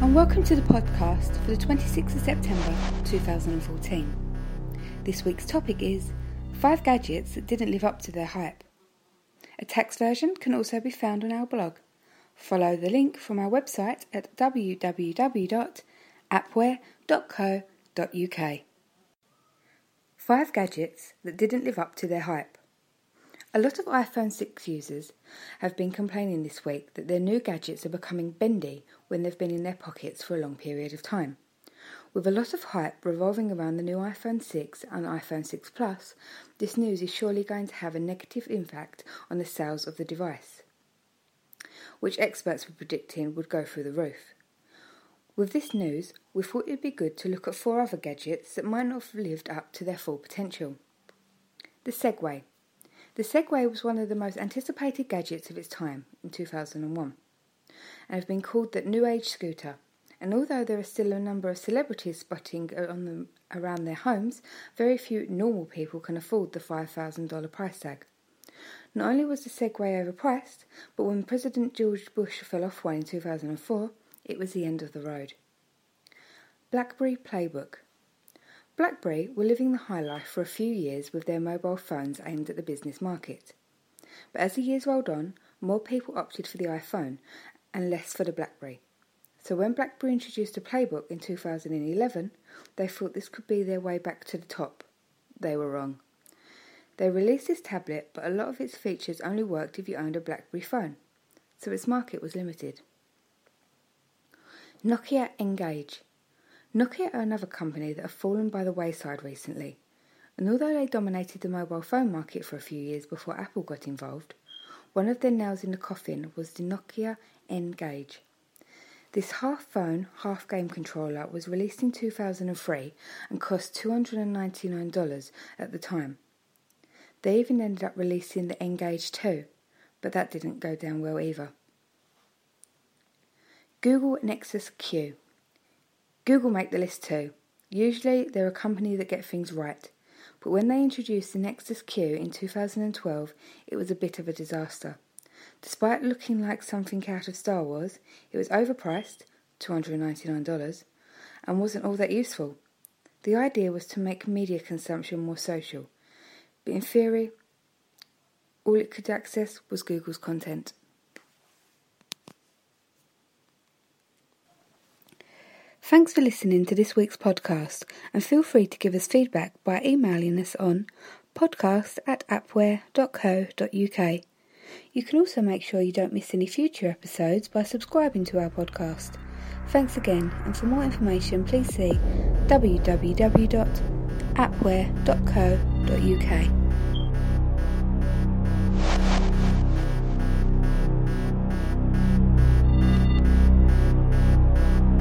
and welcome to the podcast for the 26th of September 2014. This week's topic is 5 gadgets that didn't live up to their hype. A text version can also be found on our blog. Follow the link from our website at www.appware.co.uk. 5 gadgets that didn't live up to their hype. A lot of iPhone 6 users have been complaining this week that their new gadgets are becoming bendy when they've been in their pockets for a long period of time. With a lot of hype revolving around the new iPhone 6 and iPhone 6 Plus, this news is surely going to have a negative impact on the sales of the device, which experts were predicting would go through the roof. With this news, we thought it'd be good to look at four other gadgets that might not have lived up to their full potential. The Segway. The Segway was one of the most anticipated gadgets of its time in 2001 and has been called the New Age scooter. And although there are still a number of celebrities spotting on them around their homes, very few normal people can afford the $5,000 price tag. Not only was the Segway overpriced, but when President George Bush fell off one in 2004, it was the end of the road. BlackBerry Playbook BlackBerry were living the high life for a few years with their mobile phones aimed at the business market. But as the years rolled on, more people opted for the iPhone and less for the BlackBerry. So when BlackBerry introduced a playbook in 2011, they thought this could be their way back to the top. They were wrong. They released this tablet, but a lot of its features only worked if you owned a BlackBerry phone, so its market was limited. Nokia N-Gage Nokia are another company that have fallen by the wayside recently, and although they dominated the mobile phone market for a few years before Apple got involved, one of their nails in the coffin was the Nokia N-Gage. This half phone, half game controller was released in 2003 and cost $299 at the time. They even ended up releasing the N-Gage 2, but that didn't go down well either. Google Nexus Q Google make the list too. Usually they're a company that get things right, but when they introduced the Nexus Q in 2012, it was a bit of a disaster. Despite looking like something out of Star Wars, it was overpriced, $299, and wasn't all that useful. The idea was to make media consumption more social, but in theory, all it could access was Google's content. Thanks for listening to this week's podcast, and feel free to give us feedback by emailing us on podcast at appware.co.uk. You can also make sure you don't miss any future episodes by subscribing to our podcast. Thanks again, and for more information, please see www.appware.co.uk.